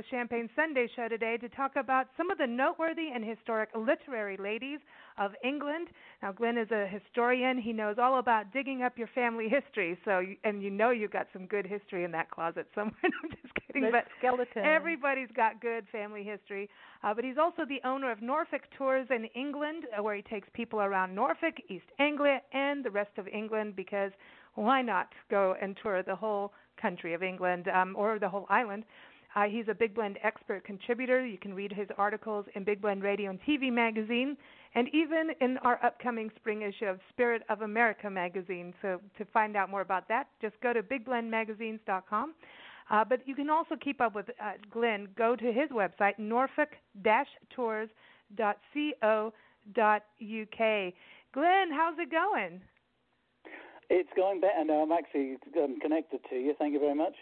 Radio Champagne Sunday show today to talk about some of the noteworthy and historic literary ladies of England. Now, Glynn is a historian. He knows all about digging up your family history. So, and you know you've got some good history in that closet somewhere. I'm just kidding, the but skeleton. everybody's got good family history. Uh, but he's also the owner of Norfolk Tours in England, uh, where he takes people around Norfolk, East Anglia, and the rest of England because why not go and tour the whole country of England um, or the whole island? Uh, he's a Big Blend expert contributor. You can read his articles in Big Blend Radio and TV magazine, and even in our upcoming spring issue of Spirit of America magazine. So to find out more about that, just go to bigblendmagazines.com. Uh, but you can also keep up with uh, Glynn. Go to his website, norfolk-tours.co.uk. Glynn, how's it going? It's going better now. I'm actually um, connected to you. Thank you very much.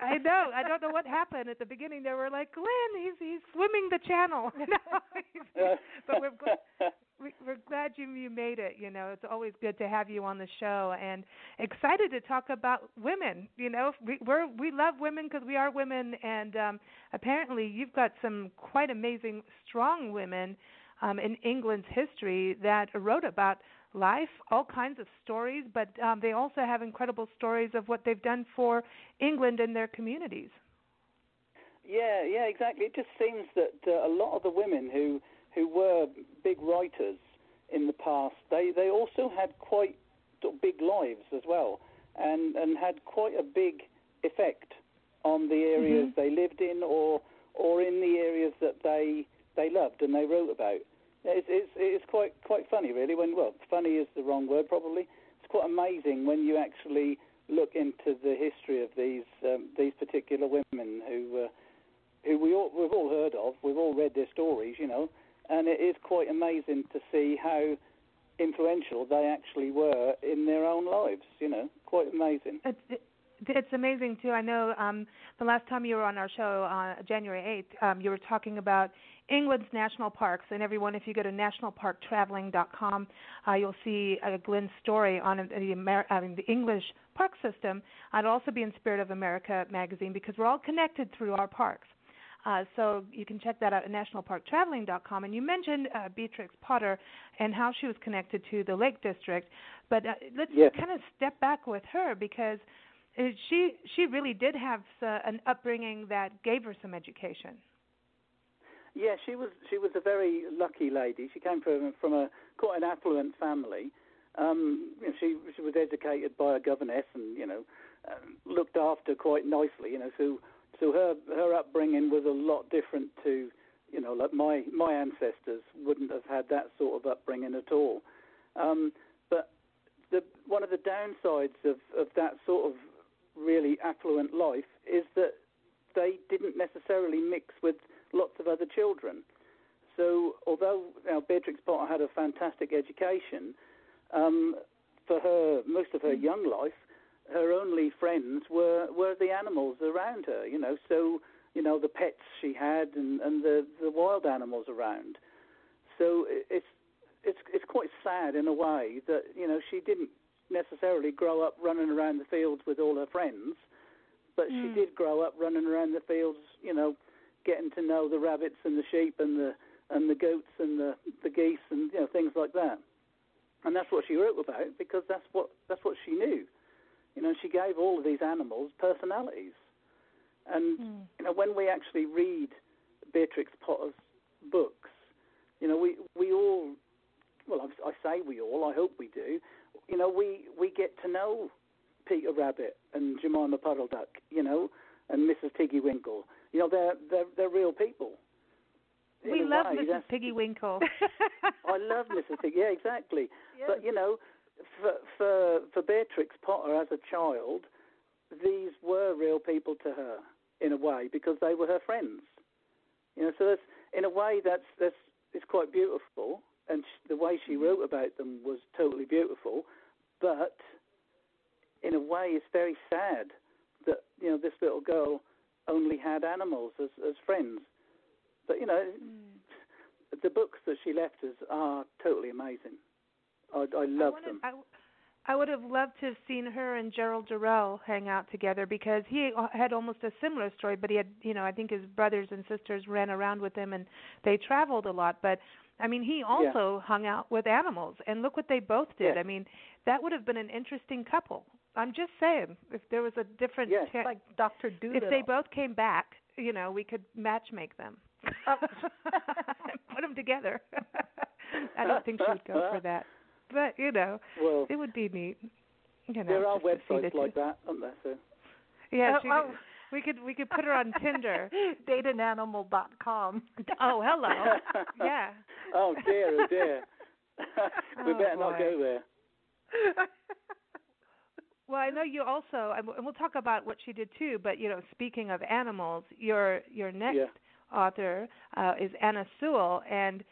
I know. I don't know what happened at the beginning. They were like, "Glynn, he's he's swimming the channel." but we're glad, we're glad you you made it. You know, it's always good to have you on the show, and excited to talk about women. You know, we we're we love women because we are women, and um, apparently you've got some quite amazing, strong women um, in England's history that wrote about life, all kinds of stories, but um, they also have incredible stories of what they've done for England and their communities. Yeah, yeah, exactly. It just seems that uh, a lot of the women who who were big writers in the past, they they also had quite big lives as well, and and had quite a big effect on the areas mm-hmm. they lived in or or in the areas that they they loved and they wrote about. It's, it's, it's quite quite funny, really. When well, funny is the wrong word, probably. It's quite amazing when you actually look into the history of these um, these particular women who uh, who we all, we've all heard of. We've all read their stories, you know, and it is quite amazing to see how influential they actually were in their own lives. You know, quite amazing. It's, amazing too. I know um, the last time you were on our show, uh, January eighth, um, you were talking about England's national parks. And everyone, if you go to nationalparktraveling.com, uh, you'll see uh, Glynn's story on the, Amer- I mean, the English park system. I'd also be in Spirit of America magazine because we're all connected through our parks. Uh, so you can check that out at nationalparktraveling.com. And you mentioned uh, Beatrix Potter and how she was connected to the Lake District, but uh, let's yes. kind of step back with her because uh, she she really did have uh, an upbringing that gave her some education. Yeah, she was she was a very lucky lady. She came from from a quite an affluent family. Um, you know, she she was educated by a governess and you know uh, looked after quite nicely. You know, so so her her upbringing was a lot different to you know like my my ancestors wouldn't have had that sort of upbringing at all. Um, but the one of the downsides of of that sort of really affluent life is that they didn't necessarily mix with lots of other children. So, although you know, Beatrix Potter had a fantastic education, um, for her most of her mm. young life, her only friends were were the animals around her. You know, so you know the pets she had and, and the the wild animals around. So it's it's it's quite sad in a way that you know she didn't necessarily grow up running around the fields with all her friends, but mm. she did grow up running around the fields, you know, getting to know the rabbits and the sheep and the and the goats and the the geese and you know things like that. And that's what she wrote about because that's what that's what she knew. You know, she gave all of these animals personalities. And mm. you know, when we actually read Beatrix Potter's books, you know, we we all well, I, I say we all, I hope we do. You know, we we get to know Peter Rabbit and Jemima Puddle Duck, you know, and Mrs. Tiggy Winkle you know, they're they're, they're real people. We love way. Mrs. Piggy Winkle. I love Mrs. Piggy. Yeah, exactly. Yes. But you know, for for for Beatrix Potter as a child, these were real people to her in a way because they were her friends. You know, so that's in a way that's that's it's quite beautiful, and sh- the way she mm-hmm. wrote about them was totally beautiful. But in a way, it's very sad that you know this little girl only had animals as, as friends. But you know, mm. the books that she left us are totally amazing. I, I love I them. I, I would have loved to have seen her and Gerald Durrell hang out together because he had almost a similar story, but he had, you know, I think his brothers and sisters ran around with him and they traveled a lot. But I mean, he also yeah. hung out with animals, and look what they both did. Yeah. I mean, that would have been an interesting couple. I'm just saying, if there was a different, yes. ta- like Doctor Dolittle. if they both came back, you know, we could match make them. Oh. Put them together. I don't think she would go for that, but you know, Well, it would be neat. You know, there are just to see websites like two. that, aren't there? So Yeah, Oh, she, oh. we could we could put her on Tinder. Dateananimal.com. Oh, hello. Yeah. oh dear, oh dear. we Oh, better not go there. Well, I know you also, and we'll- talk about what she did too. But you know, speaking of animals, your your next Yeah. author uh, is Anna Sewell, and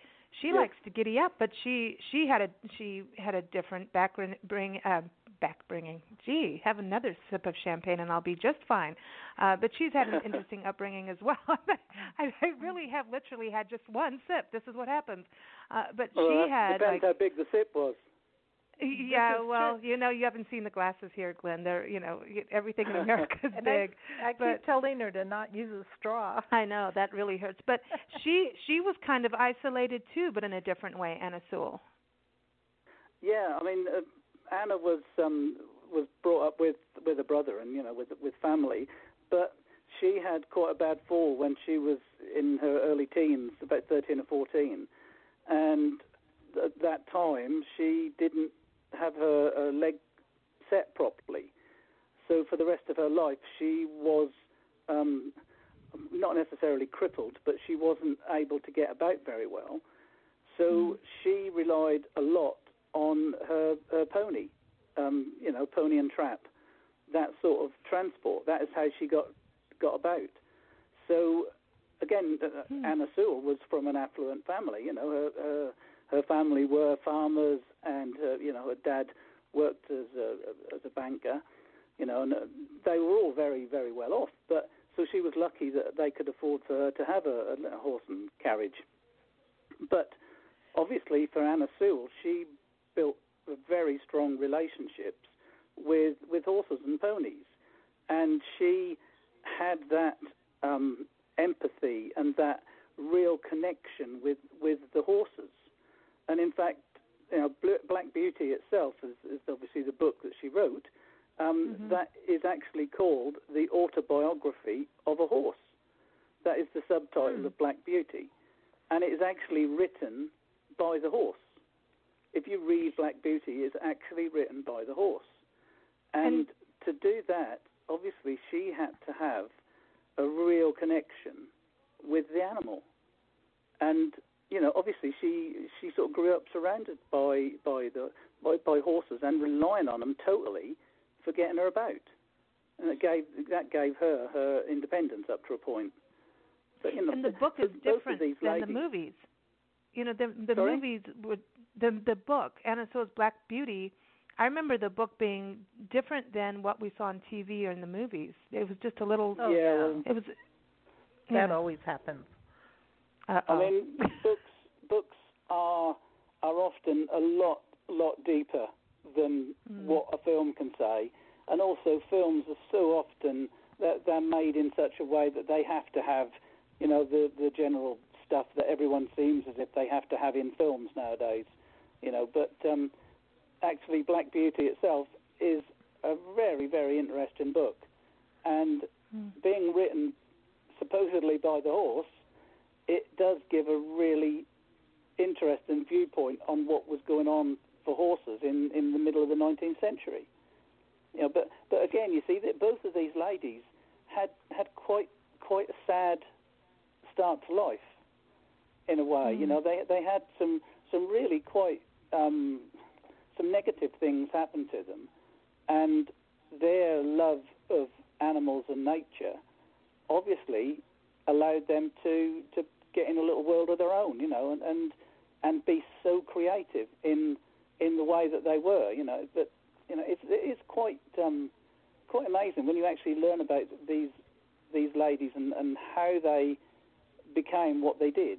she Yes. likes to giddy up, but she she had a she had a different backbring bring uh, backbringing. Gee, have another sip of champagne and I'll be just fine. Uh, but she's had an interesting upbringing as well. I, I really have literally had just one sip. This is what happens. Uh, but Well, she had depends like how big the sip was. Yeah, is well, you know, you haven't seen the glasses here, Glynn. They're, you know, everything in America is big. I, I keep but- telling her to not use a straw. I know that really hurts. But she she was kind of isolated too, but in a different way. Anna Sewell. Yeah, I mean, uh, Anna was um, was brought up with with a brother and you know with with family, but she had quite a bad fall when she was in her early teens, about thirteen or fourteen, and at that time she didn't have her, her leg set properly. So for the rest of her life, she was um, not necessarily crippled, but she wasn't able to get about very well. So she relied a lot on her, her pony, um, you know, pony and trap, that sort of transport. That is how she got got about. So again, uh, Anna Sewell was from an affluent family. You know, her her, her family were farmers, and uh, you know, her dad worked as a as a banker. You know, and uh, they were all very very well off. But so she was lucky that they could afford for her to have a, a horse and carriage. But obviously, for Anna Sewell, she built very strong relationships with with horses and ponies, and she had that um, empathy and that real connection with with the horses. And in fact, you know, Black Beauty itself is, is obviously the book that she wrote. Um, Mhm. that is actually called the autobiography of a horse. That is the subtitle Hmm. of Black Beauty, and it is actually written by the horse. If you read Black Beauty, it's actually written by the horse. And, to do that, obviously, she had to have a real connection with the animal. And you know, obviously, she she sort of grew up surrounded by by the by, by horses and relying on them totally for getting her about. And it gave that gave her her independence up to a point. But you know, and the book is different these than ladies, the movies. You know, the the Sorry? movies would the the book Anna Sewell's Black Beauty. I remember the book being different than what we saw on TV or in the movies. It was just a little. Oh, yeah, yeah. It was. That yeah. always happens. Uh-oh. I mean, books books are are often a lot lot deeper than Mm. what a film can say, and also films are so often that they're made in such a way that they have to have, you know, the the general stuff that everyone seems as if they have to have in films nowadays, you know. But um, actually, Black Beauty itself is a very very interesting book, and Mm. being written supposedly by the horse, it does give a really interesting viewpoint on what was going on for horses in, in the middle of the 19th century. You know, but but again, you see that both of these ladies had had quite quite a sad start to life, in a way. You Mhm. know, they they had some some really quite um, some negative things happen to them, and their love of animals and nature obviously allowed them to to get in a little world of their own, you know, and and, and be so creative in in the way that they were, you know. But you know, it's it's quite um, quite amazing when you actually learn about these these ladies and, and how they became what they did.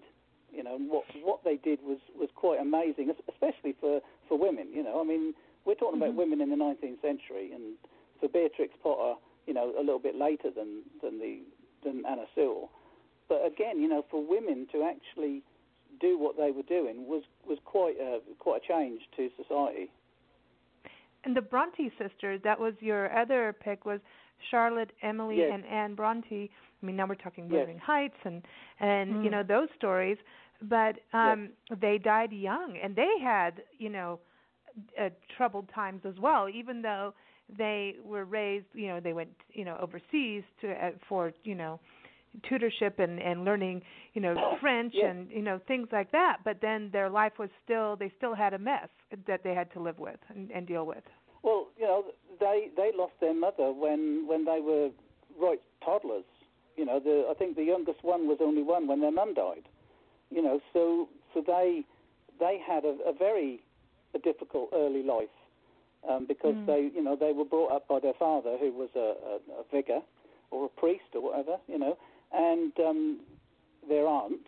You know, and what what they did was was quite amazing, especially for for women. You know, I mean, we're talking Mhm. about women in the 19th century, and for Beatrix Potter, you know, a little bit later than than the than Anna Sewell. But again, you know, for women to actually do what they were doing was was quite a quite a change to society. And the Bronte sisters, that was your other pick, was Charlotte, Emily, Yes. and Anne Bronte. I mean, now we're talking Yes. Wuthering Heights and and you Mm. know those stories. But um they died young, and they had you know uh, troubled times as well. Even though they were raised, you know, they went you know overseas to uh, for you know tutorship and and learning you know French Yes. and you know things like that. But then their life was still they still had a mess that they had to live with and, and deal with. Well, you know, they they lost their mother when when they were right toddlers. You know, the I think the youngest one was only one when their mum died. You know, so so they they had a, a very a difficult early life um, because Mm. they you know they were brought up by their father who was a, a, a vicar or a priest or whatever. You know, and um, their aunt.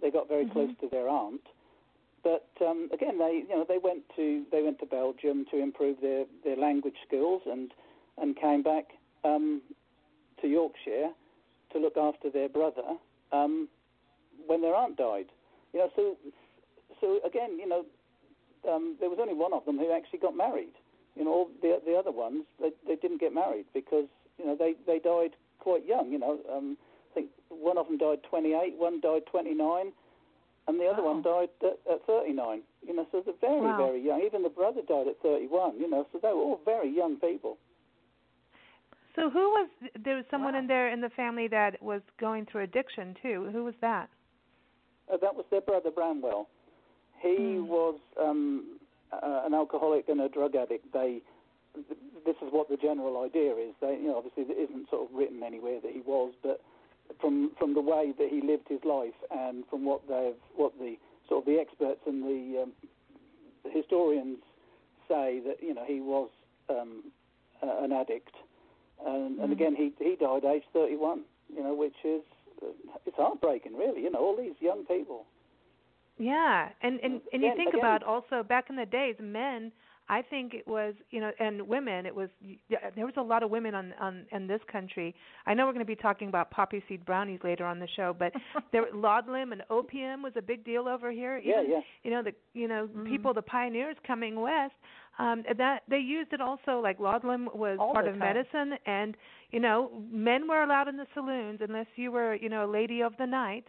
They got very Mhm. close to their aunt. But um, again, they you know they went to they went to Belgium to improve their, their language skills and and came back um, to Yorkshire to look after their brother um, when their aunt died. You know, so so again, you know, um, there was only one of them who actually got married. You know, all the the other ones they they didn't get married because you know they they died quite young. You know, um, I think one of them died 28, one died 29 and the other one died at, at 39. You know, so they're very, Wow. very young. Even the brother died at 31. You know, so they were all very young people. So who was there was someone Wow. in there in the family that was going through addiction too. Who was that? Uh, that was their brother Branwell. He Hmm. was um, uh, an alcoholic and a drug addict. They, th- this is what the general idea is. They, you know, obviously it isn't sort of written anywhere that he was, but from from the way that he lived his life and from what they've, what the sort of the experts and the, um, the historians say that you know he was um, uh, an addict, and, and Mhm. again he he died age 31. You know, which is uh, it's heartbreaking, really. You know, all these young people. Yeah, and and and you Again- think again- about also back in the days, men. I think it was you know, and women. It was yeah, there was a lot of women on on in this country. I know we're going to be talking about poppy seed brownies later on the show, but there laudanum and opium was a big deal over here. Yeah, Even, yeah. You know the you know Mhm. people, the pioneers coming west. Um, that they used it also like laudanum was All part of time. medicine, and you know men were allowed in the saloons unless you were you know a lady of the night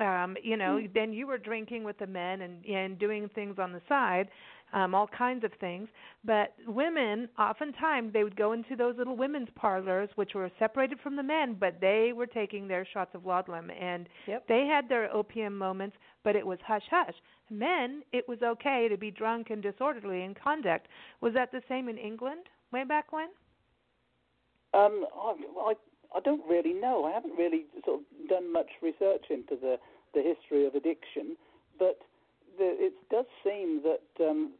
um you know Mm. then you were drinking with the men and and doing things on the side um all kinds of things. But women oftentimes they would go into those little women's parlors which were separated from the men but they were taking their shots of laudanum. And Yep. they had their opium moments but it was hush hush. Men it was okay to be drunk and disorderly in conduct. Was that the same in england way back when? Um, I, I, I don't really know. I haven't really sort of done much research into the, the history of addiction, but the, it does seem that, um,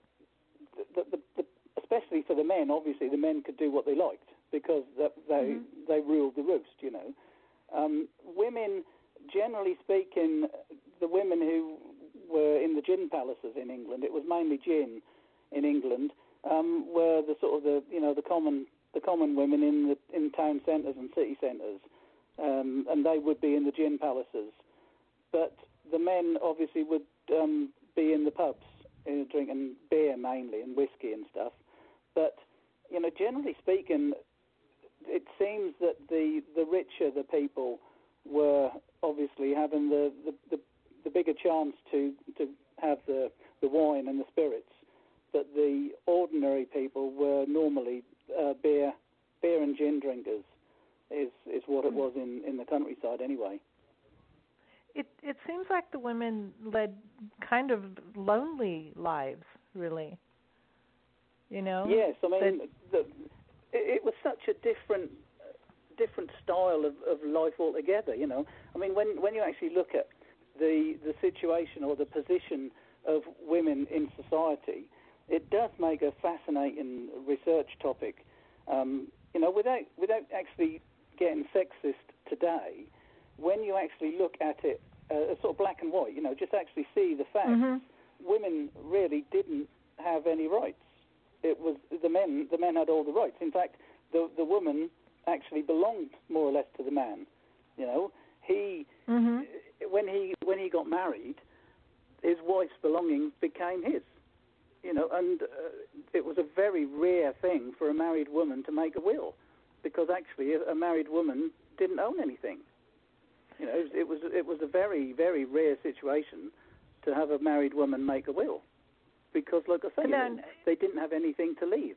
that the, the, especially for the men, obviously the men could do what they liked because that they Mhm. they ruled the roost. You know, um, women, generally speaking, the women who were in the gin palaces in England, it was mainly gin in England, um, were the sort of the you know the common the common women in the in town centres and city centres, um, and they would be in the gin palaces. But the men obviously would um, be in the pubs, uh, drinking beer mainly and whiskey and stuff. But you know, generally speaking, it seems that the the richer the people were obviously having the the, the, the bigger chance to to have the the wine and the spirits that the ordinary people were normally uh, beer, beer and gin drinkers, is is what it was in in the countryside anyway. It it seems like the women led kind of lonely lives, really. You know. Yes, I mean the, it, it was such a different different style of, of life altogether. You know, I mean when when you actually look at the the situation or the position of women in society, it does make a fascinating research topic. Um, you know, without without actually getting sexist today, when you actually look at it uh, sort of black and white, you know, just actually see the facts, Mhm. women really didn't have any rights it was the men. The men had all the rights. In fact, the the woman actually belonged more or less to the man. You know, he hmm when he when he got married, his wife's belongings became his. You know, and uh, it was a very rare thing for a married woman to make a will, because actually a, married woman didn't own anything. You know, it was, it was it was a very very rare situation to have a married woman make a will, because like I say, then- they didn't have anything to leave.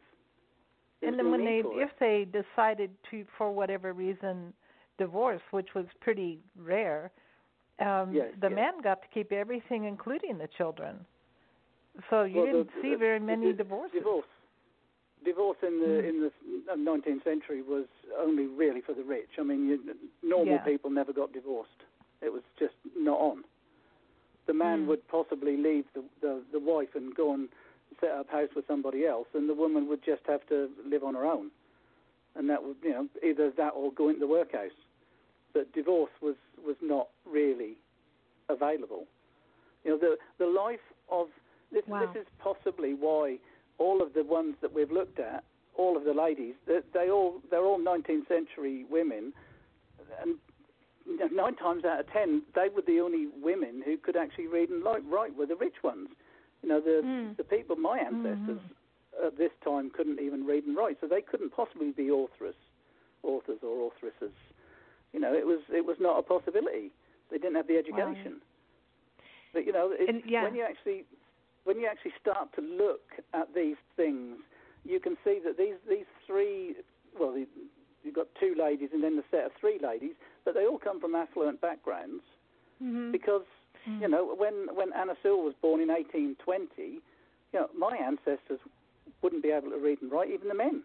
There And then no when they, if they decided to, for whatever reason, divorce, which was pretty rare, um, Yes, the yes. man got to keep everything, including the children. So you Well, didn't see the- very many the divorces. Divorce. Divorce in the Mm. in the uh, 19th century was only really for the rich. I mean, you, normal Yeah. people never got divorced. It was just not on. The man Mm. would possibly leave the, the the wife and go and set up house with somebody else, and the woman would just have to live on her own. And that would, you know, either that or go into the workhouse. But divorce was was not really available. You know, the the life of this Wow. this is possibly why all of the ones that we've looked at, all of the ladies, they, they all they're all 19th century women, and nine times out of ten they were the only women who could actually read and write were the rich ones. You know, the Mm. the people my ancestors at this time couldn't even read and write, so they couldn't possibly be authors, authors or authoresses. You know, it was it was not a possibility. They didn't have the education. But you know, it, yeah. when you actually when you actually start to look at these things, you can see that these these three well, you- you've got two ladies and then the set of three ladies, but they all come from affluent backgrounds hmm because Mm. you know when when Anna Sewell was born in 1820, you know my ancestors wouldn't be able to read and write, even the men.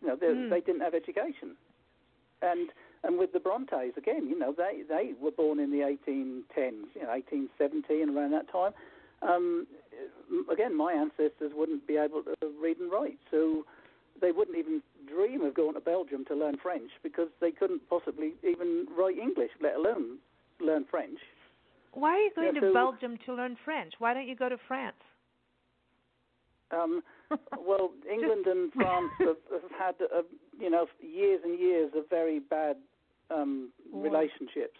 You know, they, Mm. they didn't have education, and and with the Brontes again, you know they they were born in the 1810s, you know 1870 and around that time. Um, again, my ancestors wouldn't be able to read and write, so they wouldn't even dream of going to Belgium to learn French because they couldn't possibly even write English, let alone learn French. Why are you going Yeah, to so- Belgium to learn French? Why don't you go to France? Um, well, England and France have, have had, uh, you know, years and years of very bad um, relationships.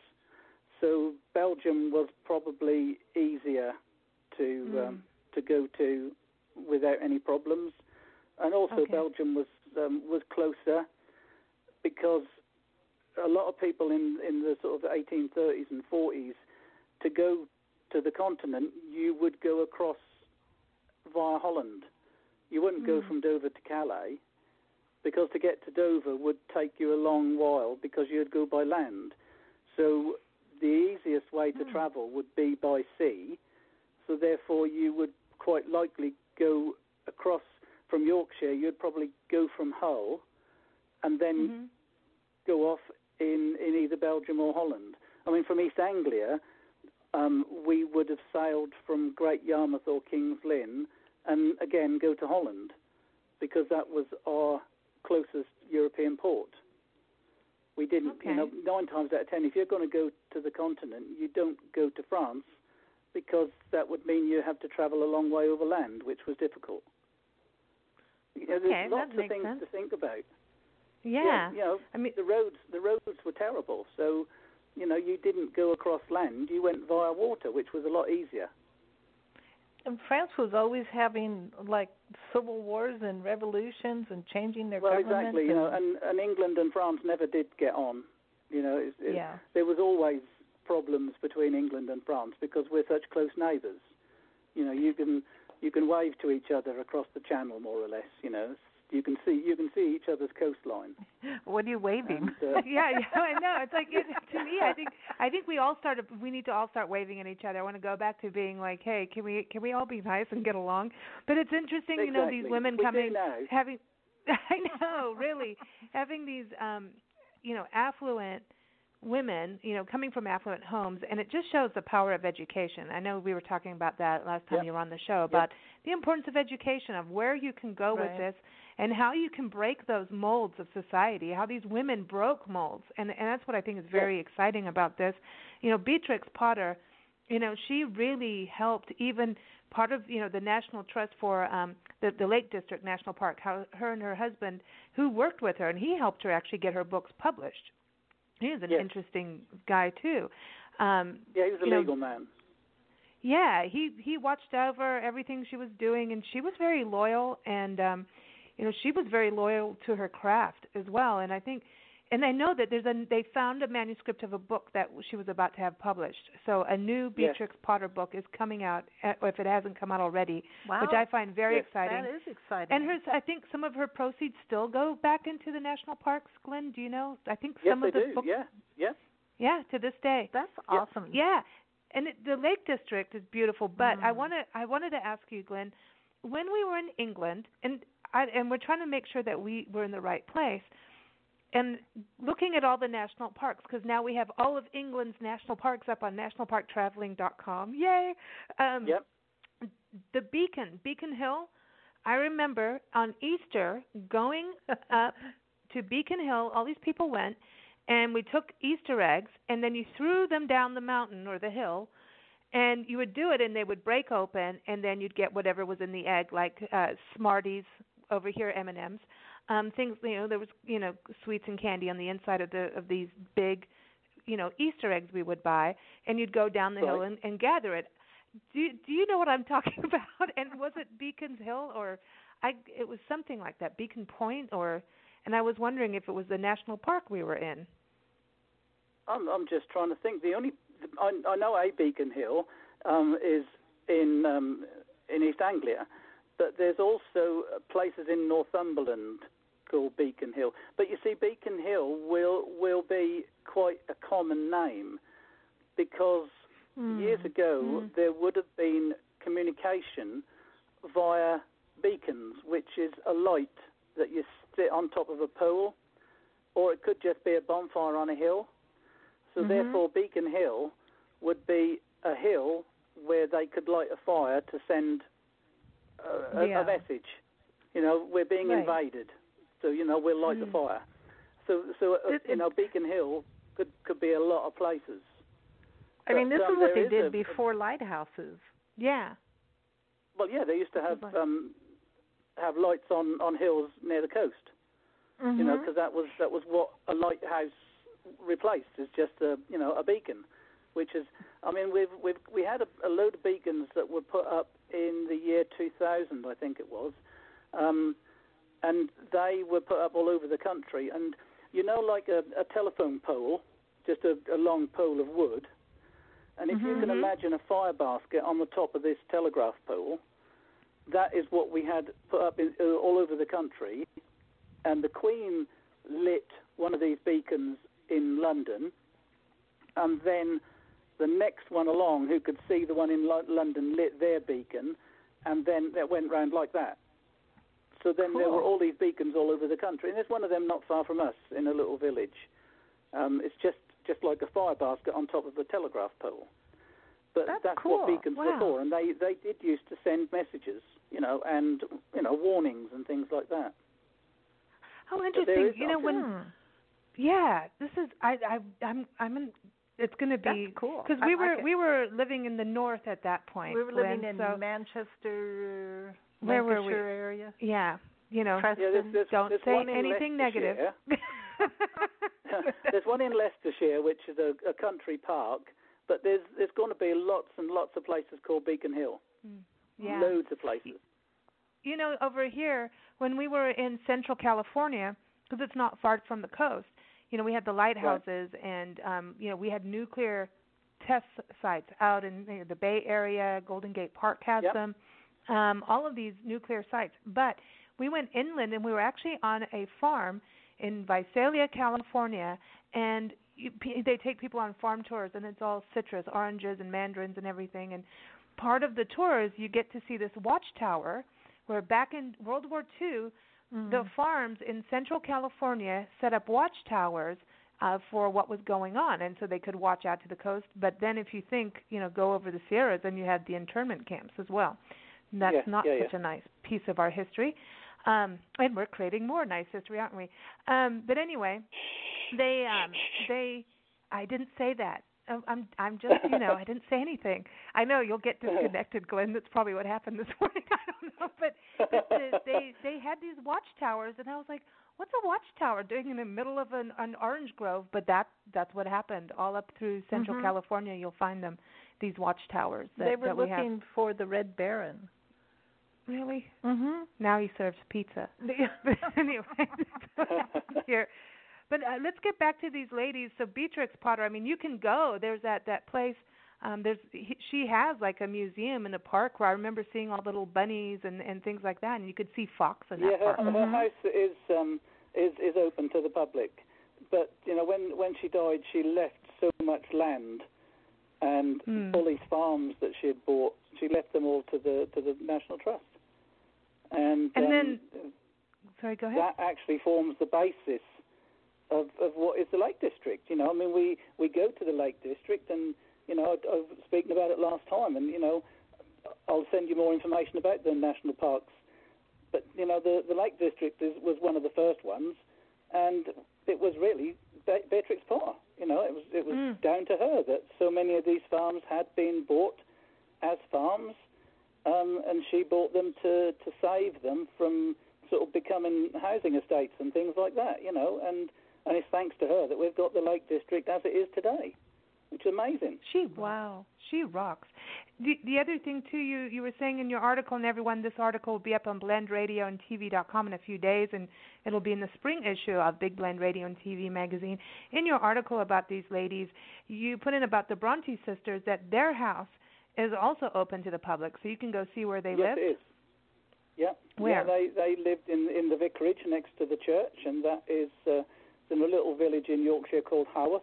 So Belgium was probably easier to Mm. um, to go to without any problems, and also Okay. Belgium was um, was closer because a lot of people in in the sort of 1830s and 40s to go to the continent, you would go across via Holland. You wouldn't go Mm. from Dover to Calais because to get to Dover would take you a long while because you'd go by land. So the easiest way to Mm. travel would be by sea. So therefore you would quite likely go across from Yorkshire. You'd probably go from Hull and then Mhm. go off in, in either Belgium or Holland. I mean, from East Anglia, um, we would have sailed from Great Yarmouth or King's Lynn and again go to Holland because that was our closest European port. We didn't, you know, nine times out of ten, if you're going to go to the continent, you don't go to France because that would mean you have to travel a long way over land, which was difficult. You know, Okay, there's lots of things sense. to think about Yeah. you know, I mean, the roads the roads were terrible. So, you know, you didn't go across land; you went via water, which was a lot easier. And France was always having like civil wars and revolutions and changing their well, government. exactly. You know, and and England and France never did get on. You know, it's, it, yeah. there was always problems between England and France because we're such close neighbours. You know, you can you can wave to each other across the channel, more or less. You know, you can see you can see each other's coastline. What are you waving? And, uh, yeah, yeah, I know. It's like it, to me, I think I think we all started. We need to all start waving at each other. I want to go back to being like, hey, can we can we all be nice and get along? But it's interesting, you know, these women We coming having. I know, really, having these, um, you know, affluent women, you know, coming from affluent homes, and it just shows the power of education. I know we were talking about that last time Yep. you were on the show about the importance of education, of where you can go with this, and how you can break those molds of society. How these women broke molds, and and that's what I think is very exciting about this. You know, Beatrix Potter you know, she really helped even part of you know the National Trust for um the the Lake District National Park. How her and her husband, who worked with her, and he helped her actually get her books published. He was an Yes. interesting guy too. Um, Yeah, he was a you know, legal man. yeah, he he watched over everything she was doing, and she was very loyal, and um, you know she was very loyal to her craft as well. And I think, and I know that there's a they found a manuscript of a book that she was about to have published. So a new Yes. Beatrix Potter book is coming out, uh, if it hasn't come out already, Wow. which I find very Yes. exciting. That is exciting. And her, I think some of her proceeds still go back into the national parks. Glynn, do you know? I think Yes, some of the do. books. Yeah, yeah. Yeah, to this day. That's awesome. Yeah, and it, the Lake District is beautiful. But I Mm. want to I wanted to ask you, Glynn, when we were in England, and I and we're trying to make sure that we were in the right place, and looking at all the national parks because now we have all of England's national parks up on nationalparktraveling.com. Yay! Um, Yep. The Beacon, Beacon Hill. I remember on Easter going up to Beacon Hill. All these people went, and we took Easter eggs, and then you threw them down the mountain or the hill, and you would do it, and they would break open, and then you'd get whatever was in the egg, like uh, Smarties over here, M and M's, um, things. You know, there was you know sweets and candy on the inside of the of these big, you know, Easter eggs we would buy, and you'd go down the hill and, and gather it. Do do you know what I'm talking about? And was it Beacons Hill or I? It was something like that, Beacon Point, or and I was wondering if it was the national park we were in. I'm, I'm just trying to think. The only I, I know a Beacon Hill um, is in um, in East Anglia, but there's also places in Northumberland called Beacon Hill. But you see, Beacon Hill will will be quite a common name because years ago Mm. there would have been communication via beacons, which is a light that you sit on top of a pole, or it could just be a bonfire on a hill. So Mhm. therefore, Beacon Hill would be a hill where they could light a fire to send a, Yeah. a message. You know, we're being Right. invaded, so you know we'll light the Mm. fire. So, so uh, It- you know, Beacon Hill could could be a lot of places. I mean, this um, is what they is did a- before lighthouses. Yeah. Well, yeah, they used to have um, have lights on, on hills near the coast. Mm-hmm. You know, because that was that was what a lighthouse replaced is just a you know a beacon, which is I mean we've we've we had a, a load of beacons that were put up in the year 2000 I think it was, um, and they were put up all over the country. And you know, like a, a telephone pole, just a, a long pole of wood. And if you can Mhm. imagine a fire basket on the top of this telegraph pole, that is what we had put up in, uh, all over the country. And the Queen lit one of these beacons in London, and then the next one along, who could see the one in London, lit their beacon, and then that went round like that. So then there were all these beacons all over the country, and there's one of them not far from us in a little village. Um, it's just just like a fire basket on top of a telegraph pole. But That's cool. what beacons Wow. were for, and they they did used to send messages, you know, and you know warnings and things like that. How interesting. You know when. Yeah, this is I I I'm I'm in it's going to be That's cool. cuz we like were it. we were living in the north at that point. we were living Glynn, in so, Manchester, uh, Where were we? Area. Yeah, you know. Preston. Yeah, there's, there's, don't there's say anything negative. There's one in Leicestershire, which is a, a country park, but there's there's going to be lots and lots of places called Beacon Hill. Mm, yeah. Loads of places. you know, over here when we were in Central California, because it's not far from the coast, you know, we had the lighthouses and um, you know, we had nuclear test sites out in you know, the Bay Area, Golden Gate Park has Yep. them. Um, all of these nuclear sites. But we went inland and we were actually on a farm in Visalia, California, and you, they take people on farm tours, and it's all citrus, oranges, and mandarins and everything. And part of the tours, you get to see this watchtower, where back in World War II, Mm. the farms in Central California set up watchtowers uh, for what was going on, and so they could watch out to the coast. But then, if you think, you know, go over the Sierras, then you had the internment camps as well. And that's Yeah, not yeah, such yeah. a nice piece of our history. Um, and we're creating more nice history, aren't we? Um, but anyway, they um, they I didn't say that. I'm I'm, I'm just you know I didn't say anything. I know you'll get disconnected, Glynn. That's probably what happened this morning. I don't know, but, but the, they they had these watchtowers, and I was like, what's a watchtower doing in the middle of an, an orange grove? But that that's what happened. All up through Central Mhm. California, you'll find them. These watchtowers that, they were that we have. looking for the Red Baron. Really? Mhm. Now he serves pizza. Anyway, that's what happened here. But uh, let's get back to these ladies. So Beatrix Potter. I mean, you can go. There's that that place. Um, there's he, she has like a museum in the park where I remember seeing all the little bunnies and and things like that, and you could see fox in that yeah, her, park. her Mhm. house is um, is is open to the public, but you know when when she died, she left so much land and Hmm. all these farms that she had bought. She left them all to the to the National Trust, and And um, then- Sorry, go ahead. that actually forms the basis of of what is the Lake District. You know, I mean, we we go to the Lake District, and you know, I, I was speaking about it last time, and you know, I'll send you more information about the national parks. But you know, the the Lake District is, was one of the first ones, and it was really Be- Beatrix Potter. You know, it was it was Mm. down to her that so many of these farms had been bought as farms, um, and she bought them to to save them from sort of becoming housing estates and things like that. You know, and and it's thanks to her that we've got the Lake District as it is today, which is amazing. She Wow. She rocks. The the other thing too, you you were saying in your article, and everyone, this article will be up on Blend Radio and TV.com in a few days, and it'll be in the spring issue of Big Blend Radio and TV magazine. In your article about these ladies, you put in about the Bronte sisters that their house is also open to the public, so you can go see where they yes, live. it is. Yeah. Where? Yeah, they they lived in in the vicarage next to the church, and that is uh, in a little village in Yorkshire called Haworth,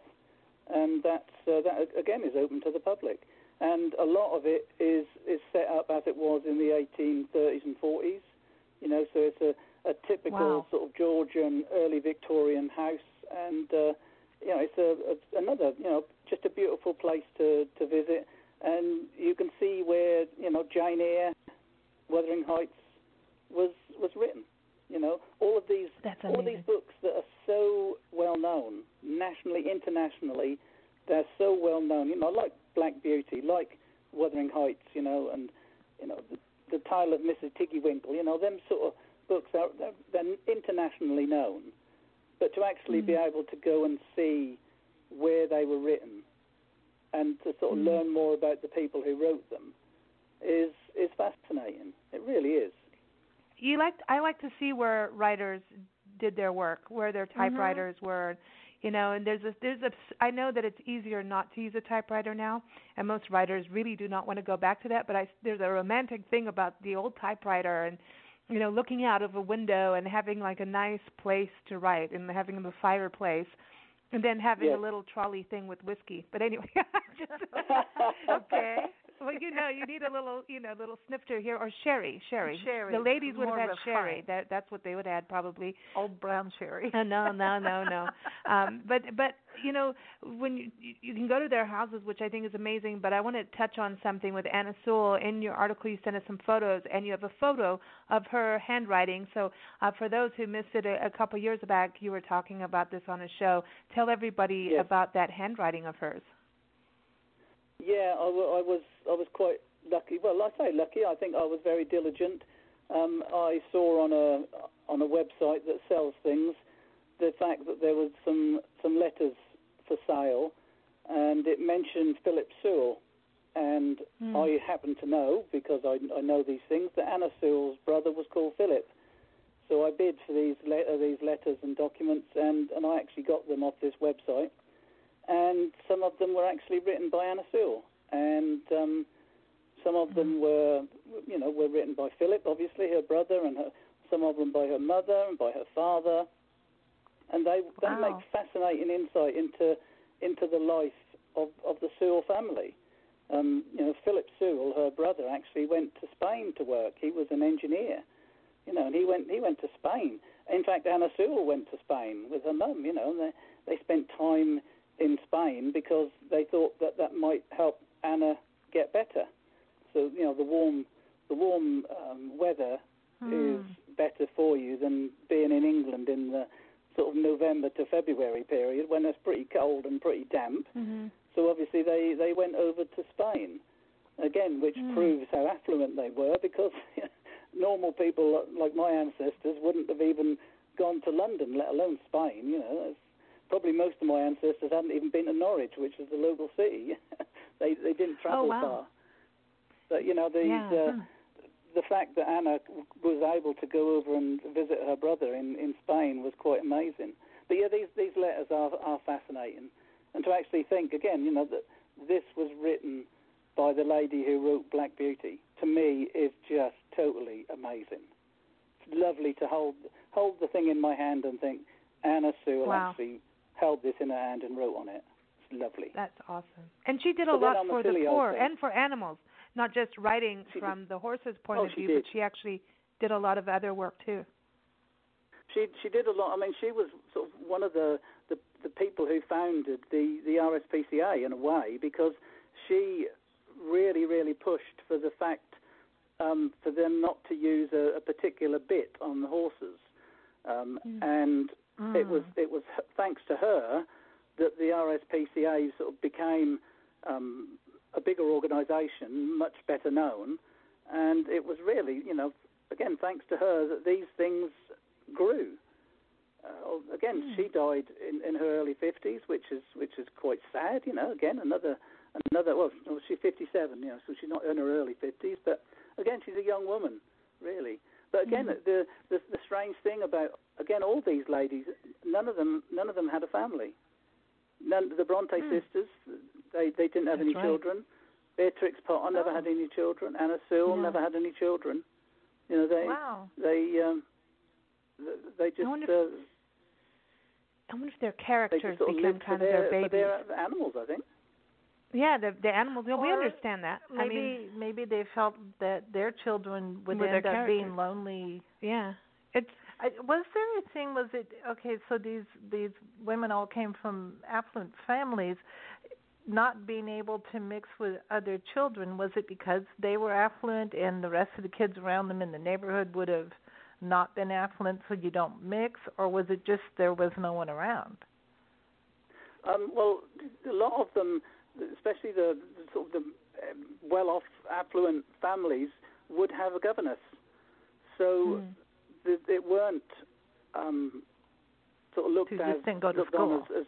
and that's uh, that again is open to the public. And a lot of it is is set up as it was in the 1830s and 40s. You know, so it's a a typical Wow. sort of Georgian early Victorian house, and uh, you know, it's a, a another you know just a beautiful place to to visit, and you can see where you know Jane Eyre, Wuthering Heights was was written. You know, all of these all these books that are so well known nationally, internationally, they're so well known. You know, like Black Beauty, like Wuthering Heights. You know, and you know the, the Tale of Mrs. Tiggy Winkle. You know, them sort of books are they're, they're internationally known. But to actually be Mhm. able to go and see where they were written and to sort of Mhm. learn more about the people who wrote them is is fascinating. It really is. you like I like to see where writers did their work, where their mm-hmm. typewriters were, you know. And there's a there's a I know that it's easier not to use a typewriter now, and most writers really do not want to go back to that. But I there's a romantic thing about the old typewriter and you know looking out of a window and having like a nice place to write and having the fireplace. And then having Yes. a little trolley thing with whiskey. But anyway, just, okay. Well, you know, you need a little, you know, little snifter here or sherry, sherry. Sherry, The ladies would have had sherry. That that's what they would add probably. Old brown sherry. Uh, no, no, no, no. um, but but you know when you you can go to their houses, which I think is amazing. But I want to touch on something with Anna Sewell. In your article, you sent us some photos, and you have a photo of her handwriting. So uh, for those who missed it a, a couple years back, you were talking about this on a show. Tell everybody Yes. about that handwriting of hers. Yeah, I, I was I was quite lucky. Well, I say lucky. I think I was very diligent. Um, I saw on a on a website that sells things the fact that there was some some letters for sale, and it mentioned Philip Sewell, and Hmm. I happen to know because I, I know these things that Anna Sewell's brother was called Philip. So I bid for these le- uh, these letters and documents, and, and I actually got them off this website. And some of them were actually written by Anna Sewell, and um, some of them were, you know, were written by Philip, obviously her brother, and her, some of them by her mother and by her father. And they they Wow. make fascinating insight into into the life of of the Sewell family. Um, you know, Philip Sewell, her brother, actually went to Spain to work. He was an engineer, you know, and he went he went to Spain. In fact, Anna Sewell went to Spain with her mum. You know, and they they spent time in Spain because they thought that that might help Anna get better. So you know, the warm the warm um, weather is better for you than being in England in the sort of November to February period when it's pretty cold and pretty damp. Mm-hmm. So obviously they they went over to Spain. Again, which Mm. proves how affluent they were, because normal people like my ancestors wouldn't have even gone to London, let alone Spain. You know, It's- probably most of my ancestors hadn't even been to Norwich, which is the local city. they they didn't travel Oh, wow. far. But you know, these Yeah. uh, the fact that Anna was able to go over and visit her brother in, in Spain was quite amazing. But yeah, these these letters are are fascinating, and to actually think again, you know, that this was written by the lady who wrote Black Beauty to me is just totally amazing. It's lovely to hold hold the thing in my hand and think Anna Sewell Wow. actually held this in her hand and wrote on it. It's lovely. That's awesome. And she did a But lot for the poor thing- and for animals, not just writing She did- from the horse's point Oh, of view, did. but she actually did a lot of other work too. She she did a lot. I mean, she was sort of one of the, the, the people who founded the, the RSPCA in a way because she really really pushed for the fact um, for them not to use a, a particular bit on the horses, um, and it was it was thanks to her that the RSPCA sort of became um, a bigger organisation, much better known, and it was really you know again thanks to her that these things grew. Uh, again, she died in, in her early fifties, which is which is quite sad. You know, again another another. Well, she's fifty-seven. You know, so she's not in her early fifties, but again, she's a young woman, really. But again, the, the the strange thing about again all these ladies, none of them none of them had a family. None the Bronte sisters, they they didn't have That's any right. children. Beatrix Potter never Oh. had any children. Anna Sewell Yeah. never had any children. You know, they wow. they um, they just wonder uh, I wonder if their characters just sort of become kind of their, their babies. their animals. I think. Yeah, the the animals. Well, we understand that. Maybe I mean, maybe they felt that their children would end up being lonely. yeah, it's I, was there a thing? Was it okay? So these these women all came from affluent families. Not being able to mix with other children was it because they were affluent and the rest of the kids around them in the neighborhood would have not been affluent, so you don't mix, or was it just there was no one around? Um, well, a lot of them, especially the, the sort of the um, well-off, affluent families, would have a governess. So mm. th- it weren't um, sort of looked as just didn't go to looked on as, as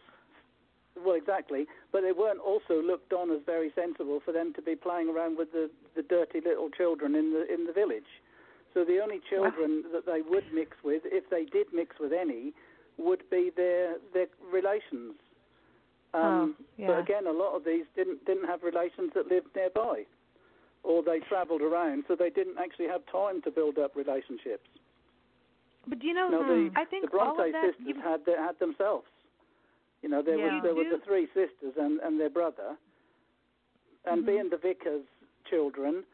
well, exactly. But they weren't also looked on as very sensible for them to be playing around with the, the dirty little children in the in the village. So the only children that they would mix with, if they did mix with any, would be their their relations. Um, Oh, yeah. But again, a lot of these didn't didn't have relations that lived nearby, or they travelled around, so they didn't actually have time to build up relationships. But do you know, No, the, I think the Bronte all of that. sisters you- had had themselves. You know, there Yeah. was there were the three sisters and, and their brother, and Mhm. being the vicar's children,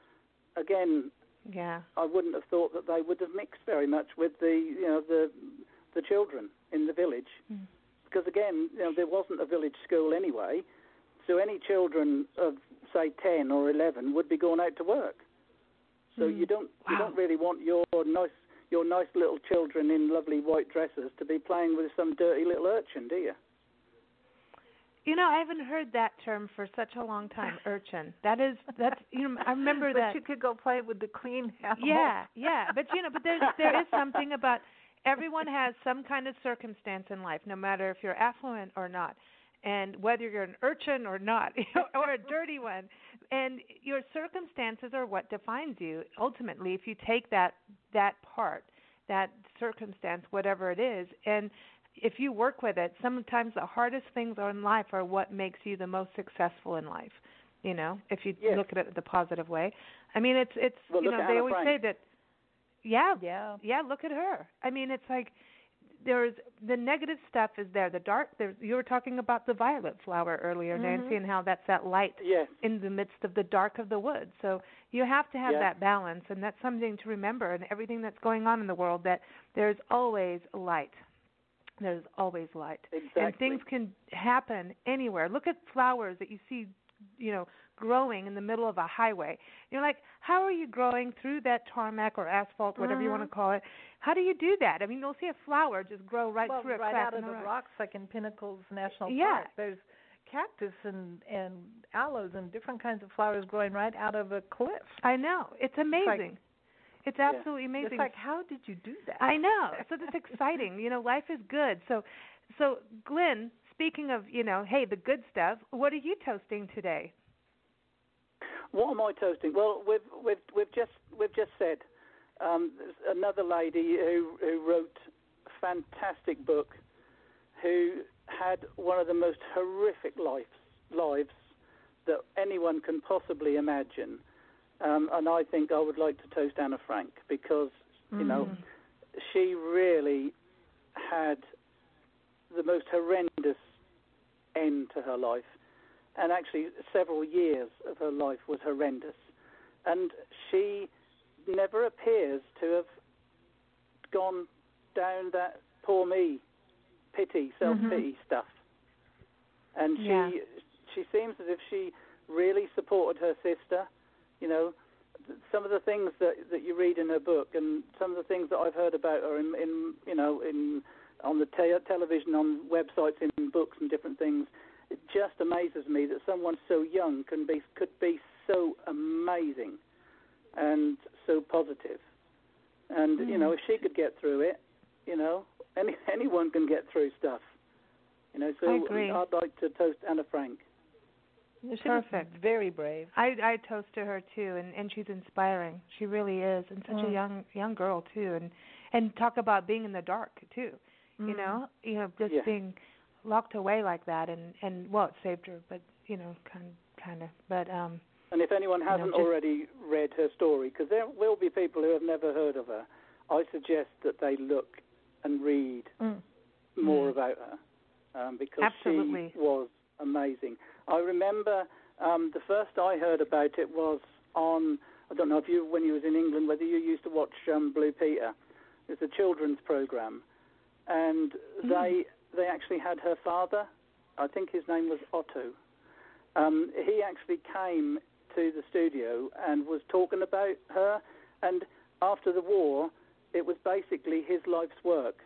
again, yeah. I wouldn't have thought that they would have mixed very much with the you know the the children in the village, Mm. Because again, you know, there wasn't a village school anyway, so any children of say ten or eleven would be going out to work. So Mm. you don't you don't really want your nice your nice little children in lovely white dresses to be playing with some dirty little urchin, do you? You know, I haven't heard that term for such a long time. Urchin. That is that's you know I remember but that. you could go play with the clean animals. Yeah, yeah, but you know, but there's there is something about everyone has some kind of circumstance in life, no matter if you're affluent or not, and whether you're an urchin or not, or a dirty one, and your circumstances are what defines you. Ultimately, if you take that that part, that circumstance, whatever it is, and if you work with it, sometimes the hardest things in life are what makes you the most successful in life. You know, if you Yes. look at it the positive way. I mean, it's it's Well, you know they Anna always Frank. say that. Yeah, Yeah. yeah. Look at her. I mean, it's like there's the negative stuff is there. The dark. There's you were talking about the violet flower earlier, Nancy, Mhm. and how that's that light Yes. in the midst of the dark of the woods. So you have to have Yeah. that balance, and that's something to remember and everything that's going on in the world. That there's always light. There's always light, Exactly. and things can happen anywhere. Look at flowers that you see, you know, growing in the middle of a highway. You're like, how are you growing through that tarmac or asphalt, whatever you want to mm-hmm. call it? How do you do that? I mean, you'll see a flower just grow right well, through a right crack out of the rock. rocks, like in Pinnacles National Yeah. Park. There's cactus and and aloes and different kinds of flowers growing right out of a cliff. I know. It's amazing. It's, like, it's absolutely yeah. amazing. It's like how did you do that? I know. So that's exciting. You know, life is good. So so Glynn, speaking of, you know, hey, the good stuff, what are you toasting today? What am I toasting? Well, we've we've we've just we've just said um, another lady who who wrote a fantastic book, who had one of the most horrific lives lives that anyone can possibly imagine, um, and I think I would like to toast Anna Frank because you know Mm. she really had the most horrendous end to her life, and actually several years of her life was horrendous, and she never appears to have gone down that poor me pity mm-hmm. self pity stuff, and she Yeah. she seems as if she really supported her sister, you know. Some of the things that that you read in her book, and some of the things that I've heard about her in, in you know in on the te- television, on websites, in books, and different things. It just amazes me that someone so young can be could be so amazing and so positive. And you know, if she could get through it, you know, any anyone can get through stuff. You know, so I agree. I'd like to toast Anna Frank. She was Perfect. very brave. I I toast to her too, and and she's inspiring. She really is, and such a Mm. young young girl too, and and talk about being in the dark too. You Mm. know, you know, just Yeah. being locked away like that, and and well, it saved her, but you know, kind kind of, but um, And if anyone You know, hasn't just- already read her story, because there will be people who have never heard of her, I suggest that they look and read Mm. more Mm. about her um, because Absolutely. she was amazing. I remember um, the first I heard about it was on I don't know if you when you was in England whether you used to watch um, Blue Peter. It's a children's program, and Mm. they they actually had her father. I think his name was Otto. Um, he actually came to the studio and was talking about her. And after the war, it was basically his life's work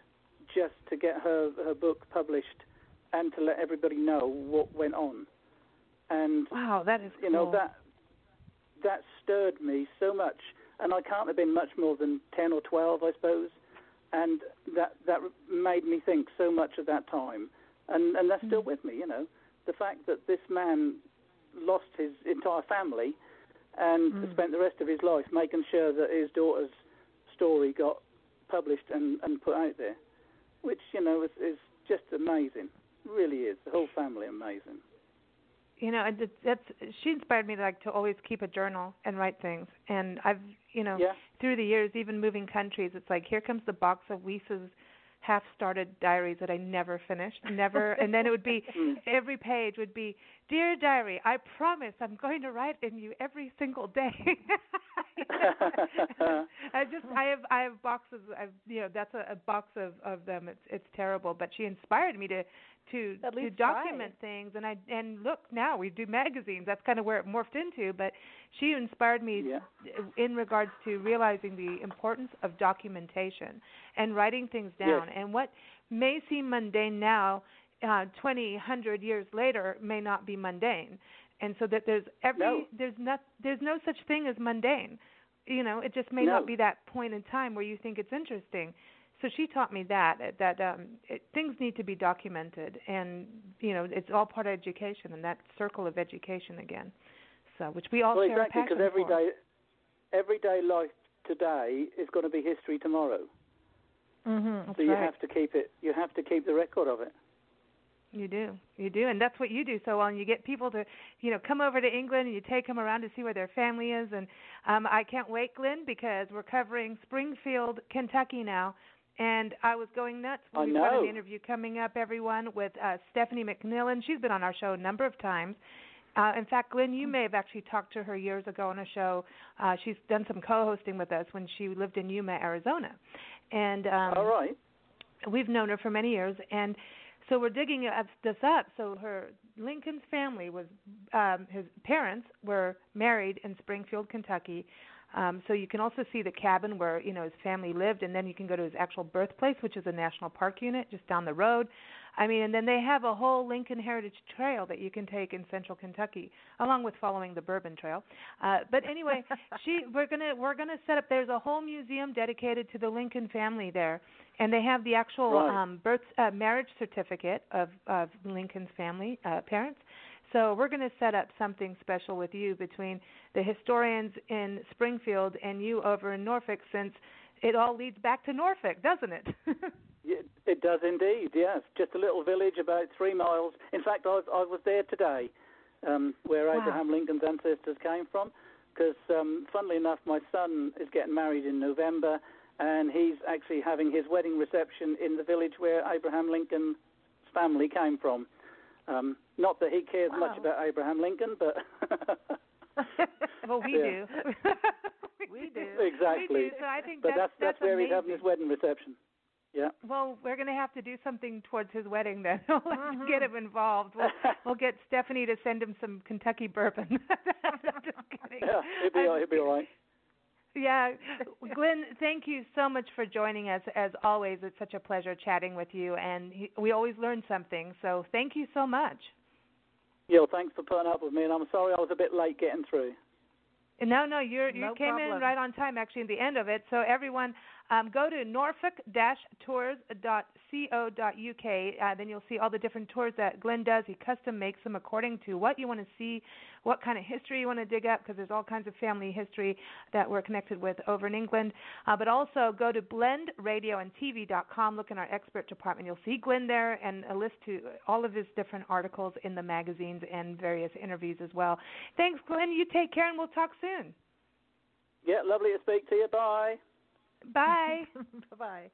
just to get her her book published and to let everybody know what went on. And wow, that is you know that that stirred me so much, and I can't have been much more than ten or twelve, I suppose. And that that made me think so much of that time, and and that's still Mm. with me. You know, the fact that this man lost his entire family and Mm. spent the rest of his life making sure that his daughter's story got published and, and put out there, which you know is, is just amazing. Really is. The whole family amazing. you know that's she inspired me like to always keep a journal and write things and i've you know Yeah. Through the years even moving countries it's like here comes the box of lisa's half started diaries that i never finished never and then it would be Mm. every page would be dear diary i promise i'm going to write in you every single day i just i have i have boxes i've you know that's a, a box of of them it's it's terrible but she inspired me to to At to least try. document things and I and look now we do magazines that's kind of where it morphed into but she inspired me Yeah. in regards to realizing the importance of documentation and writing things Yes. down and what may seem mundane now uh 20 100 years later may not be mundane and so that there's every No. there's not there's no such thing as mundane you know it just may No. not be that point in time where you think it's interesting so she taught me that that um it, things need to be documented and you know it's all part of education and that circle of education again so which we all well, share exactly, a passion because every day, everyday life today is going to be history tomorrow. Mm-hmm, so you right. have to keep it. You have to keep the record of it. You do, you do, and that's what you do so well. And you get people to, you know, come over to England and you take them around to see where their family is. And um, I can't wait, Glynn, because we're covering Springfield, Kentucky now. And I was going nuts. We've got know. an interview coming up, everyone, with uh, Stephanie McMillan. She's been on our show a number of times. Uh, in fact, Glynn, you may have actually talked to her years ago on a show. Uh, she's done some co-hosting with us when she lived in Yuma, Arizona. And um, All right. we've known her for many years and so we're digging this up. So her lincoln's family was um his parents were married in springfield kentucky. Um so you can also see the cabin where you know his family lived. And then you can go to his actual birthplace which is a national park unit just down the road I mean, and then they have a whole Lincoln Heritage Trail that you can take in Central Kentucky, along with following the Bourbon Trail. Uh, but anyway, she we're gonna we're gonna set up. There's a whole museum dedicated to the Lincoln family there, and they have the actual right. um, birth uh, marriage certificate of of Lincoln's family uh, parents. So we're going to set up something special with you between the historians in Springfield and you over in Norfolk, since it all leads back to Norfolk, doesn't it? it does indeed. Yes, just a little village about three miles. In fact, I was, I was there today, um, where wow. Abraham Lincoln's ancestors came from. Because, um, funnily enough, my son is getting married in November, and he's actually having his wedding reception in the village where Abraham Lincoln's family came from. Um, not that he cares wow. much about Abraham Lincoln, but well, we do. we do exactly. We do. So I think but that's that's, that's where amazing. he's having his wedding reception. Yeah. Well, we're going to have to do something towards his wedding then. We'll have Mhm. get him involved. We'll, we'll get Stephanie to send him some Kentucky bourbon. Just kidding. yeah, he'll be, I'm he'll be all right. Yeah, Glynn, thank you so much for joining us. As always, it's such a pleasure chatting with you, and he, we always learn something. So thank you so much. Yeah, well, thanks for putting up with me, and I'm sorry I was a bit late getting through. No, no, you're, you No came in right on time, actually, at the end of it. So everyone, um, go to norfolk-tours.co.uk. Uh, then you'll see all the different tours that Glynn does. He custom makes them according to what you want to see, what kind of history you want to dig up, because there's all kinds of family history that we're connected with over in England. Uh, but also go to blendradioandtv.com. Look in our expert department. You'll see Glynn there and a list to all of his different articles in the magazines and various interviews as well. Thanks, Glynn. You take care, and we'll talk soon. Yeah, lovely to speak to you. Bye. Bye. bye bye